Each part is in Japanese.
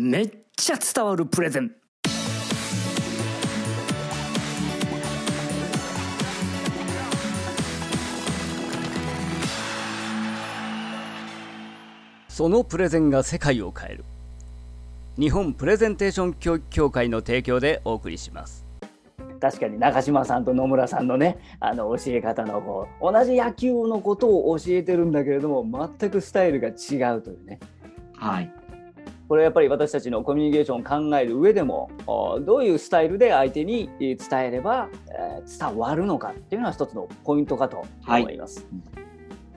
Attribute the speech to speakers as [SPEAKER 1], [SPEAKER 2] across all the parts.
[SPEAKER 1] めっちゃ伝わるプレゼン。そのプレゼンが世界を変える。日本プレゼンテーション教育協会の提供でお送りします。確かに中島さんと野村さんのねあの教え方の方同じ野球のことを教えてるんだけれども全くスタイルが違うというね。
[SPEAKER 2] はい
[SPEAKER 1] これやっぱり私たちのコミュニケーションを考える上でもどういうスタイルで相手に伝えれば、えー、伝わるのかっていうのは一つのポイントかと思います。はい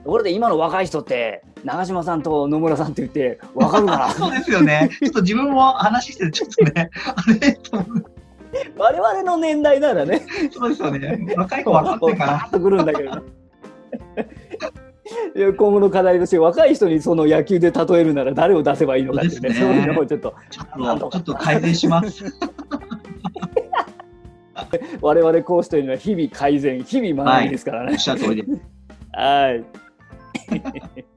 [SPEAKER 1] ところで今の若い人って長嶋さんと野村さんって言って分かるかな？
[SPEAKER 2] そうですよね。ちょっと自分も話しててちょっとね、あれ。
[SPEAKER 1] 我々の年代ならね。
[SPEAKER 2] そうですよね。若い子分かってから。
[SPEAKER 1] とくるんだけど。今後の課題として若い人にその野球で例えるなら誰を出せばいいのかってね、そういうのをちょっと
[SPEAKER 2] ちょっとちょっと改善します。
[SPEAKER 1] 我々講師というのは日々改善、日々学びですからね。はい、おっしゃる通りです。はい。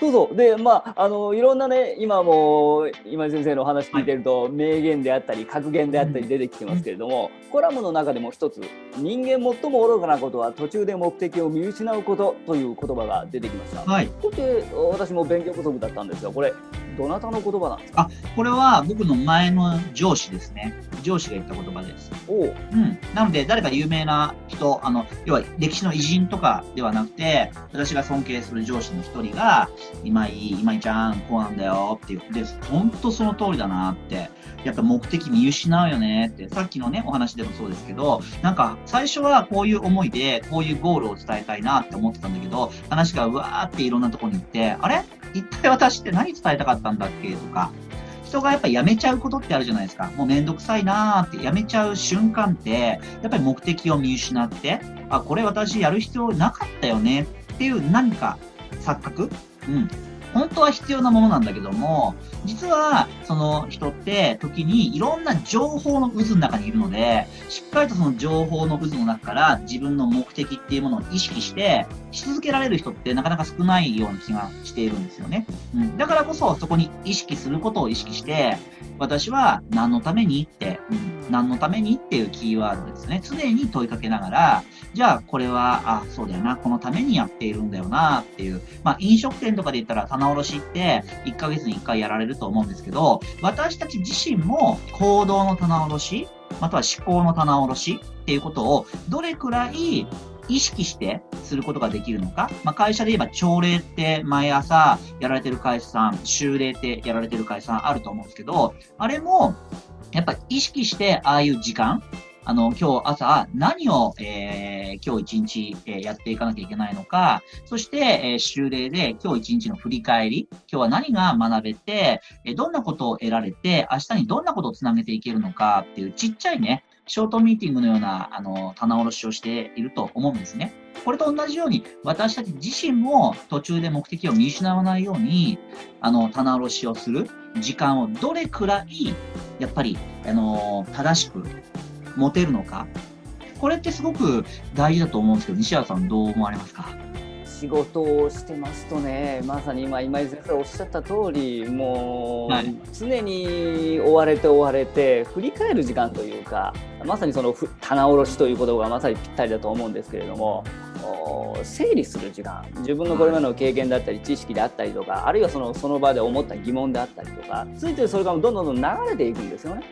[SPEAKER 1] そうそう。で、まあ、あの、いろんなね、今も、今井先生のお話聞いてると、はい、名言であったり、格言であったり出てきてますけれども、うん、コラムの中でも一つ、人間最も愚かなことは途中で目的を見失うことという言葉が出てきました。はい。これ私も勉強不足だったんですが、これ、どなたの言葉なんですか？あ、
[SPEAKER 2] これは僕の前の上司ですね。上司が言った言葉です。おうん。なので、誰か有名な人、あの、要は歴史の偉人とかではなくて、私が尊敬する上司の一人が、今井、今井ちゃん、こうなんだよって言って、本当その通りだなって。やっぱ目的見失うよねって、さっきのね、お話でもそうですけど、なんか最初はこういう思いで、こういうゴールを伝えたいなって思ってたんだけど、話がうわーっていろんなとこに行って、あれ？一体私って何伝えたかったんだっけ？とか、人がやっぱやめちゃうことってあるじゃないですか。もうめんどくさいなーって辞めちゃう瞬間って、やっぱり目的を見失って、あ、これ私やる必要なかったよねっていう何か錯覚？うん。本当は必要なものなんだけども、実はその人って時にいろんな情報の渦の中にいるので、しっかりとその情報の渦の中から自分の目的っていうものを意識して、し続けられる人ってなかなか少ないような気がしているんですよね。うん。だからこそそこに意識することを意識して、私は何のためにって、うん、何のためにっていうキーワードですね。常に問いかけながら、じゃあこれは、あ、そうだよな、このためにやっているんだよなっていう。まあ飲食店とかで言ったら棚卸しって1ヶ月に1回やられると思うんですけど、私たち自身も行動の棚卸し、または思考の棚卸しっていうことをどれくらい意識してすることができるのか、まあ、会社で言えば朝礼って毎朝やられてる会社さん、週礼ってやられてる会社さんあると思うんですけど、あれもやっぱ意識してああいう時間、あの、今日朝何を、えー、今日一日、えー、やっていかなきゃいけないのか、そして、えー、終例で今日一日の振り返り、今日は何が学べて、え、どんなことを得られて、明日にどんなことをつなげていけるのかっていうちっちゃいね、ショートミーティングのような、あの、棚卸しをしていると思うんですね。これと同じように、私たち自身も途中で目的を見失わないように、あの、棚卸しをする時間をどれくらい、やっぱり、あの、正しく持てるのか。これってすごく大事だと思うんですけど、西原さんどう思われますか？
[SPEAKER 1] 仕事をしてますとねまさに今今井先生おっしゃった通りもう、はい、常に追われて追われて振り返る時間というかまさにその棚卸しという言葉がまさにぴったりだと思うんですけれども整理する時間自分のこれまでの経験だったり知識であったりとかあるいはそのその場で思った疑問であったりとかついてそれがどんどんどん流れていくんですよね。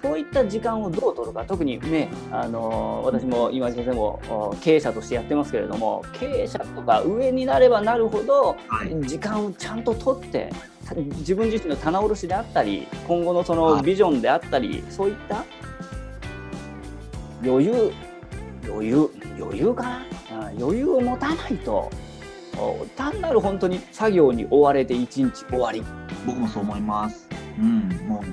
[SPEAKER 1] そういった時間をどう取るか特にねあの私も今先生も経営者としてやってますけれども経営者とか上になればなるほど時間をちゃんと取って自分自身の棚卸しであったり今後のそのビジョンであったりそういった余裕余裕余裕かな？余裕を持たないと単なる本当に作業に追われて一日終わり。
[SPEAKER 2] 僕もそう思います。うんもう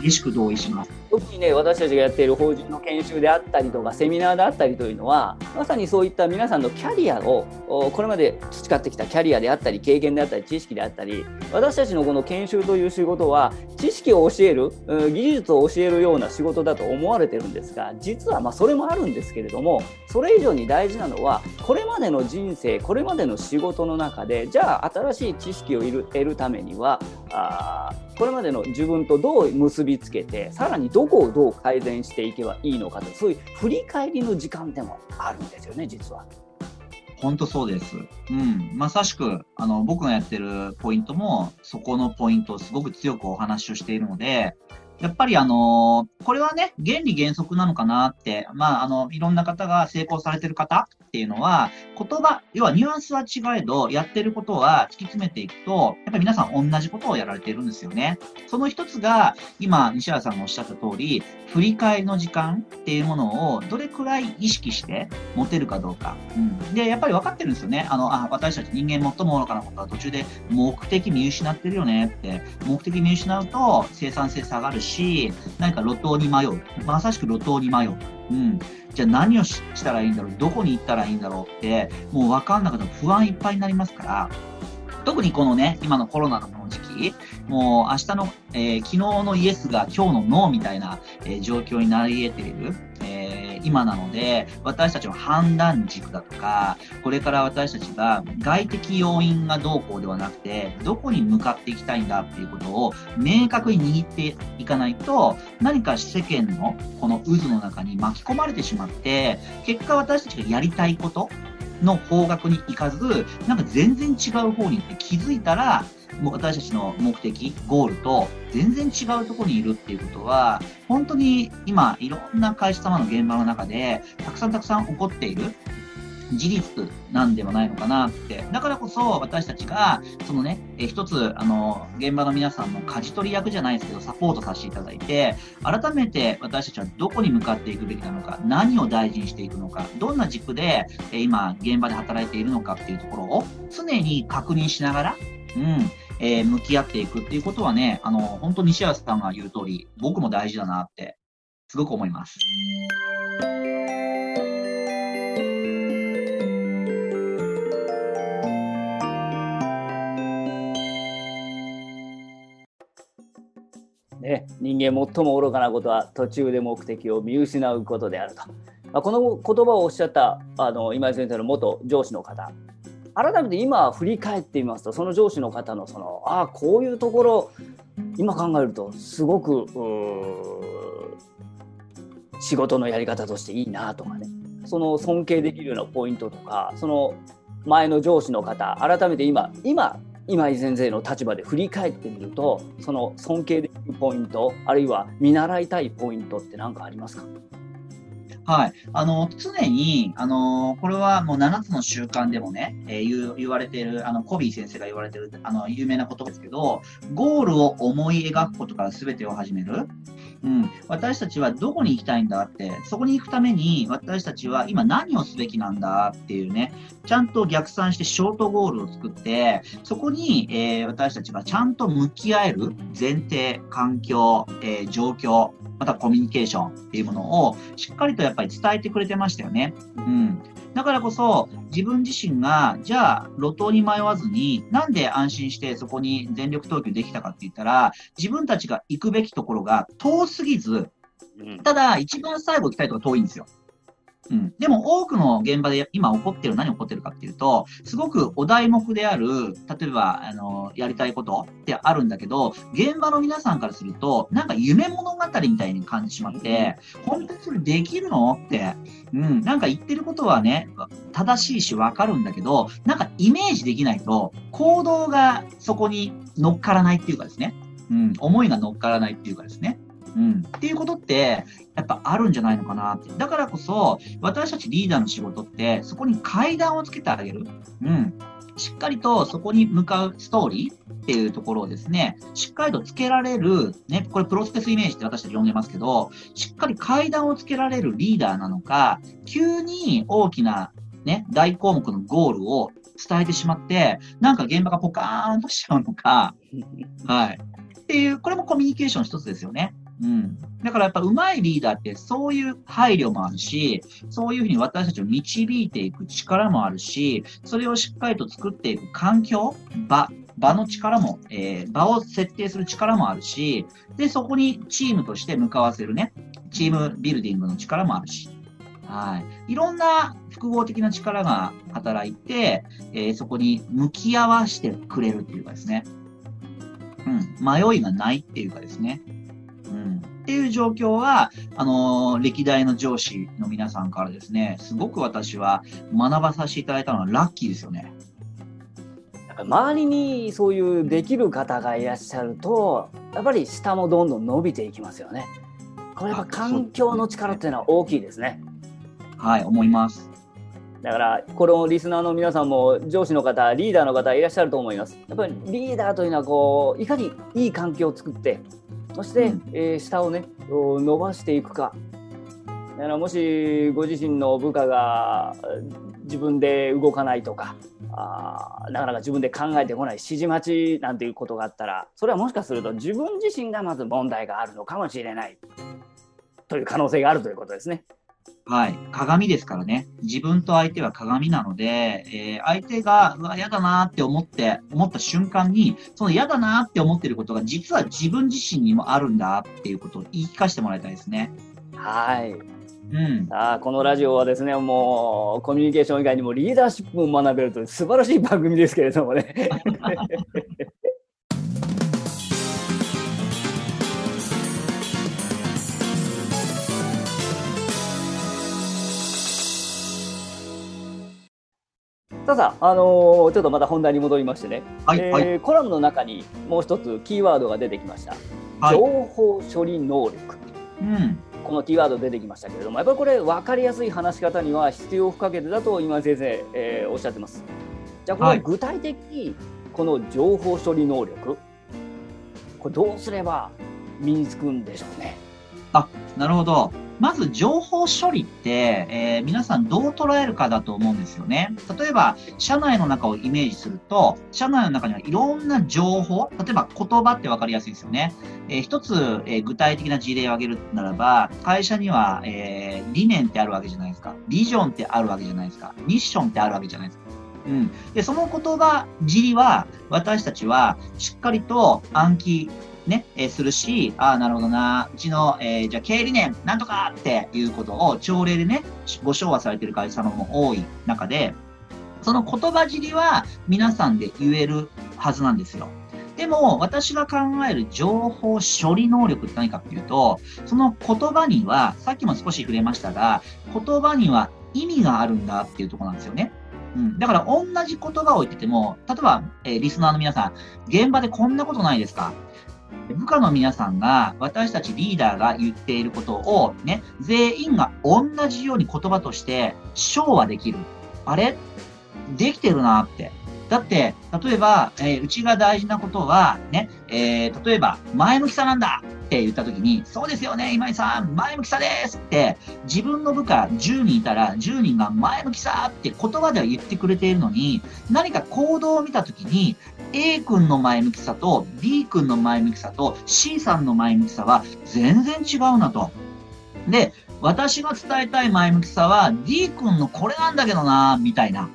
[SPEAKER 2] 激しく同意します。
[SPEAKER 1] 特にね私たちがやっている法人の研修であったりとかセミナーであったりというのはまさにそういった皆さんのキャリアをこれまで培ってきたキャリアであったり経験であったり知識であったり私たちのこの研修という仕事は知識を教える技術を教えるような仕事だと思われてるんですが実はまそれもあるんですけれどもそれ以上に大事なのはこれまでの人生これまでの仕事の中でじゃあ新しい知識を得るためにはあこれまでの自分とどう結びつけてさらにどこをどう改善していけばいいのかとそういう振り返りの時間でもあるんですよね実は。
[SPEAKER 2] 本当そうです。うん。まさしく、あの、僕がやってるポイントも、そこのポイントをすごく強くお話をしているので、やっぱりあの、これはね、原理原則なのかなって、まあ、あの、いろんな方が成功されてる方っていうのは、言葉、要はニュアンスは違えど、やってることは突き詰めていくと、やっぱり皆さん同じことをやられてるんですよね。その一つが、今、西原さんがおっしゃった通り、振り返りの時間っていうものをどれくらい意識して持てるかどうか。うん。で、やっぱり分かってるんですよね。あの、あ、私たち人間最も愚かなことは途中で目的見失ってるよねって。目的見失うと生産性下がるし、し何か路頭に迷う。まさしく路頭に迷う。うん。じゃあ何をしたらいいんだろうどこに行ったらいいんだろうって、もうわかんなかったら不安いっぱいになりますから、特にこのね、今のコロナのこの時期、もう明日の、えー、昨日のイエスが今日のノーみたいな、えー、状況になり得ている、今なので、私たちの判断軸だとか、これから私たちが外的要因がどうこうではなくて、どこに向かっていきたいんだっていうことを明確に握っていかないと、何か世間のこの渦の中に巻き込まれてしまって、結果私たちがやりたいことの方角に行かず、なんか全然違う方に行って気づいたら、私たちの目的、ゴールと全然違うところにいるっていうことは、本当に今、いろんな会社様の現場の中で、たくさんたくさん起こっている事実なんではないのかなって。だからこそ私たちが、そのね、え一つ、あの、現場の皆さんの舵取り役じゃないですけど、サポートさせていただいて、改めて私たちはどこに向かっていくべきなのか、何を大事にしていくのか、どんな軸で、え今、現場で働いているのかっていうところを常に確認しながら、うん、えー、向き合っていくっていうことはね、あの、本当西安さんが言う通り、僕も大事だなって、すごく思います。
[SPEAKER 1] ね、人間最も愚かなことは途中で目的を見失うことであると、まあ、この言葉をおっしゃったあの今井先生の元上司の方改めて今振り返ってみますとその上司の方のそのああこういうところ今考えるとすごく仕事のやり方としていいなとかね。その尊敬できるようなポイントとかその前の上司の方改めて今今今井先生の立場で振り返ってみるとその尊敬できるポイントあるいは見習いたいポイントって何かありますか？
[SPEAKER 2] はい。あの、常に、あの、これはもう7つの習慣でもね、えー、言言われている、あの、コビー先生が言われている、あの、有名なことですけど、ゴールを思い描くことから全てを始める。うん、私たちはどこに行きたいんだって、そこに行くために私たちは今何をすべきなんだっていうね、ちゃんと逆算してショートゴールを作って、そこに、えー、私たちがちゃんと向き合える前提、環境、えー、状況、またコミュニケーションっていうものをしっかりとやっぱり伝えてくれてましたよね。うん。だからこそ、自分自身が、じゃあ、路頭に迷わずに、なんで安心してそこに全力投球できたかって言ったら、自分たちが行くべきところが遠すぎず、ただ、一番最後行きたいとこ遠いんですよ。うん。でも多くの現場で今起こってる何起こってるかっていうと、すごくお題目である、例えば、あの、やりたいことってあるんだけど、現場の皆さんからすると、なんか夢物語みたいに感じてしまって、本当にそれできるのって、うん、なんか言ってることはね、正しいしわかるんだけど、なんかイメージできないと、行動がそこに乗っからないっていうかですね。うん、思いが乗っからないっていうかですね。うん。っていうことって、やっぱあるんじゃないのかなって。だからこそ、私たちリーダーの仕事って、そこに階段をつけてあげる。うん。しっかりとそこに向かうストーリーっていうところをですね、しっかりとつけられる、ね、これプロセスイメージって私たち呼んでますけど、しっかり階段をつけられるリーダーなのか、急に大きなね、大項目のゴールを伝えてしまって、なんか現場がポカーンとしちゃうのか、はい。っていう、これもコミュニケーション一つですよね。うん。だからやっぱ上手いリーダーってそういう配慮もあるし、そういうふうに私たちを導いていく力もあるし、それをしっかりと作っていく環境、場、場の力も、えー、場を設定する力もあるし、で、そこにチームとして向かわせるね、チームビルディングの力もあるし、はい。いろんな複合的な力が働いて、えー、そこに向き合わせてくれるっていうかですね。うん、迷いがないっていうかですね。うん。っていう状況は、あのー、歴代の上司の皆さんからですね、すごく私は学ばさせていただいたのはラッキーですよね。
[SPEAKER 1] 周りにそういうできる方がいらっしゃるとやっぱり下もどんどん伸びていきますよね。これは環境の力っていうのは大きいですね。
[SPEAKER 2] はい、思います。
[SPEAKER 1] だからこのリスナーの皆さんも上司の方リーダーの方いらっしゃると思いますやっぱりリーダーというのはこういかにいい環境を作ってそして、うん、えー、下をね伸ばしていくか。だからもしご自身の部下が自分で動かないとかあなかなか自分で考えてこない指示待ちなんていうことがあったらそれはもしかすると自分自身がまず問題があるのかもしれない。という可能性があるということですね。
[SPEAKER 2] はい。鏡ですからね。自分と相手は鏡なので、えー、相手が、うわ、嫌だなって思って、思った瞬間に、その嫌だなって思ってることが、実は自分自身にもあるんだっていうことを言い聞かせてもらいたいですね。
[SPEAKER 1] はい。うん、さあこのラジオはですねもうコミュニケーション以外にもリーダーシップも学べるという素晴らしい番組ですけれどもね さあさあ、あのー、ちょっとまた本題に戻りましてね、はい、えーはい、コラムの中にもう一つキーワードが出てきました、はい、情報処理能力、うん、このキーワード出てきましたけれどもやっぱりこれ分かりやすい話し方には必要不可欠だと今先生、えー、おっしゃってます。じゃあこれ具体的にこの情報処理能力、これどうすれば身につくんでしょうね
[SPEAKER 2] あなるほどまず情報処理って、えー、皆さんどう捉えるかだと思うんですよね。例えば、社内の中をイメージすると、社内の中にはいろんな情報、例えば言葉って分かりやすいですよね。えー、一つ、えー、具体的な事例を挙げるならば、会社には、えー、理念ってあるわけじゃないですか。ビジョンってあるわけじゃないですか。ミッションってあるわけじゃないですか。うん。で、その言葉尻は、私たちはしっかりと暗記ね、えー、するし、ああ、なるほどな、うちの、えー、じゃあ経理念、なんとかっていうことを朝礼でね、ご唱和されてる会社の方も多い中で、その言葉尻は皆さんで言えるはずなんですよ。でも、私が考える情報処理能力って何かっていうと、その言葉には、さっきも少し触れましたが、言葉には意味があるんだっていうとこなんですよね。うん。だから、同じ言葉を言ってても、例えば、えー、リスナーの皆さん、現場でこんなことないですか？部下の皆さんが、私たちリーダーが言っていることをね、全員が同じように言葉として昭和できる。あれ？できてるなって。だって、例えば、えー、うちが大事なことは、ね、えー、例えば、前向きさなんだって言った時に、そうですよね、今井さん、前向きさですって、自分の部下10人いたら、10人が前向きさって言葉では言ってくれているのに、何か行動を見た時に、A 君の前向きさと B 君の前向きさと C さんの前向きさは全然違うなと。で、私が伝えたい前向きさは D 君のこれなんだけどな、みたいな。っ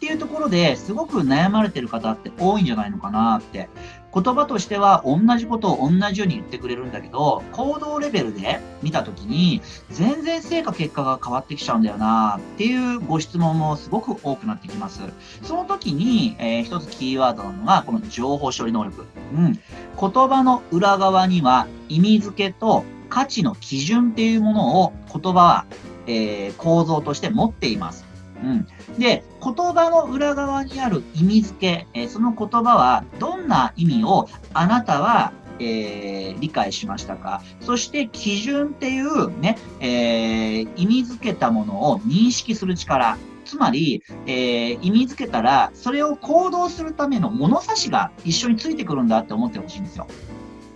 [SPEAKER 2] ていうところですごく悩まれてる方って多いんじゃないのかなって。言葉としては同じことを同じように言ってくれるんだけど、行動レベルで見たときに、全然成果結果が変わってきちゃうんだよなっていうご質問もすごく多くなってきます。その時に、えー、一つキーワードなのが、この情報処理能力。うん。言葉の裏側には意味付けと価値の基準っていうものを言葉は、えー、構造として持っています。うん。で、言葉の裏側にある意味付け、えー、その言葉はどんな意味をあなたはえー、理解しましたか？そして基準っていうね、えー、意味付けたものを認識する力。つまり、えー、意味付けたら、それを行動するための物差しが一緒についてくるんだって思ってほしいんですよ。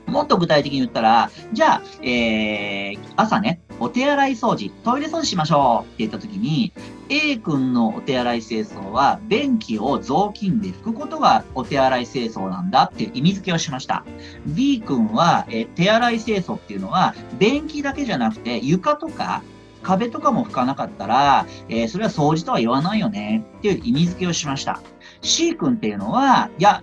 [SPEAKER 2] もっと具体的に言ったら、じゃあ、えー、朝ね、お手洗い掃除、トイレ掃除しましょうって言った時に、A 君のお手洗い清掃は、便器を雑巾で拭くことがお手洗い清掃なんだっていう意味付けをしました。B 君は、え、手洗い清掃っていうのは、便器だけじゃなくて、床とか、壁とかも拭かなかったら、えー、それは掃除とは言わないよねっていう意味付けをしました。C 君っていうのは、いや、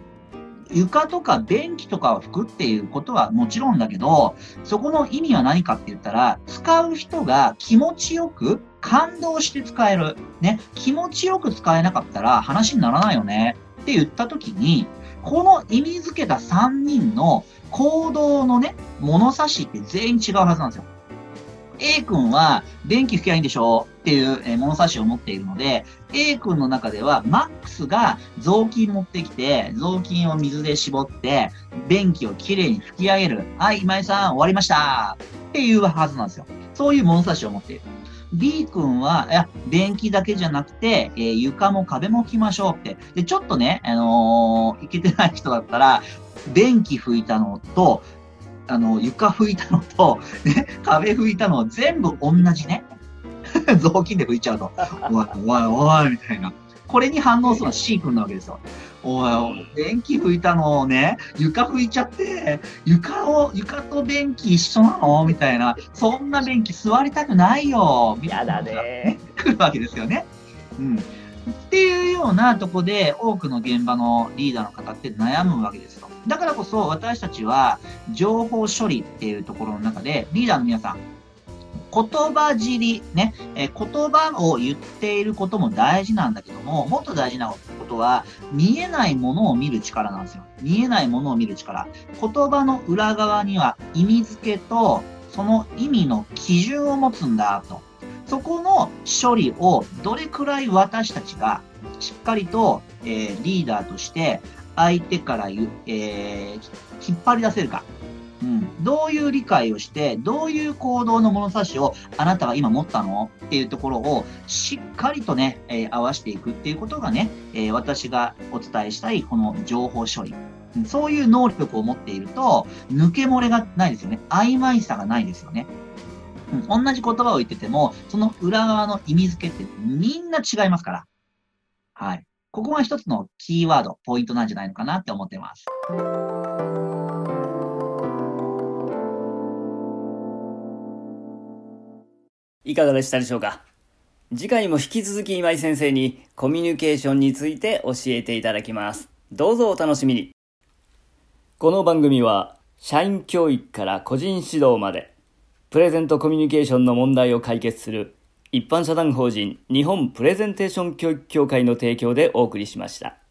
[SPEAKER 2] 床とか便器とかを拭くっていうことはもちろんだけど、そこの意味は何かって言ったら、使う人が気持ちよく感動して使える。ね。気持ちよく使えなかったら話にならないよね。って言った時に、この意味付けた3人の行動のね、物差しって全員違うはずなんですよ。A 君は電気吹きゃいいんでしょ？っていうえ物差しを持っているので、A 君の中ではマックスが雑巾持ってきて、雑巾を水で絞って、便器をきれいに吹き上げる。はい、今井さん終わりましたっていうはずなんですよ。そういう物差しを持っている。B 君は、いや、便器だけじゃなくて、えー、床も壁も拭きましょうって。で、ちょっとね、あのー、いけてない人だったら、便器拭いたのと、あの、床拭いたのと、ね、壁拭いたの全部同じね。雑巾で拭いちゃうと、おい、おい、おい、みたいな。これに反応するのは C 君なわけですよ。おい、便器拭いたのをね、床拭いちゃって、床を、床と便器一緒なの？みたいな、そんな便器座りたくないよみたいな。
[SPEAKER 1] ね。
[SPEAKER 2] 来るわけですよね。うん。っていうようなとこで多くの現場のリーダーの方って悩むわけですよ。だからこそ私たちは情報処理っていうところの中でリーダーの皆さん、言葉尻、ね、え言葉を言っていることも大事なんだけども、もっと大事なことは、見えないものを見る力なんですよ。見えないものを見る力。言葉の裏側には意味付けと、その意味の基準を持つんだと。そこの処理をどれくらい私たちがしっかりと、えー、リーダーとして相手から、えー、引っ張り出せるか。うん、どういう理解をして、どういう行動の物差しをあなたが今持ったの？っていうところをしっかりとね、えー、合わせていくっていうことがね、えー、私がお伝えしたいこの情報処理。そういう能力を持っていると、抜け漏れがないですよね。曖昧さがないですよね。うん、同じ言葉を言ってても、その裏側の意味付けってみんな違いますから。はい。ここが一つのキーワード、ポイントなんじゃないのかなって思ってます。
[SPEAKER 1] いかがでしたでしょうか？次回も引き続き今井先生にコミュニケーションについて教えていただきます。どうぞお楽しみに。この番組は社員教育から個人指導までプレゼントコミュニケーションの問題を解決する一般社団法人日本プレゼンテーション教育協会の提供でお送りしました。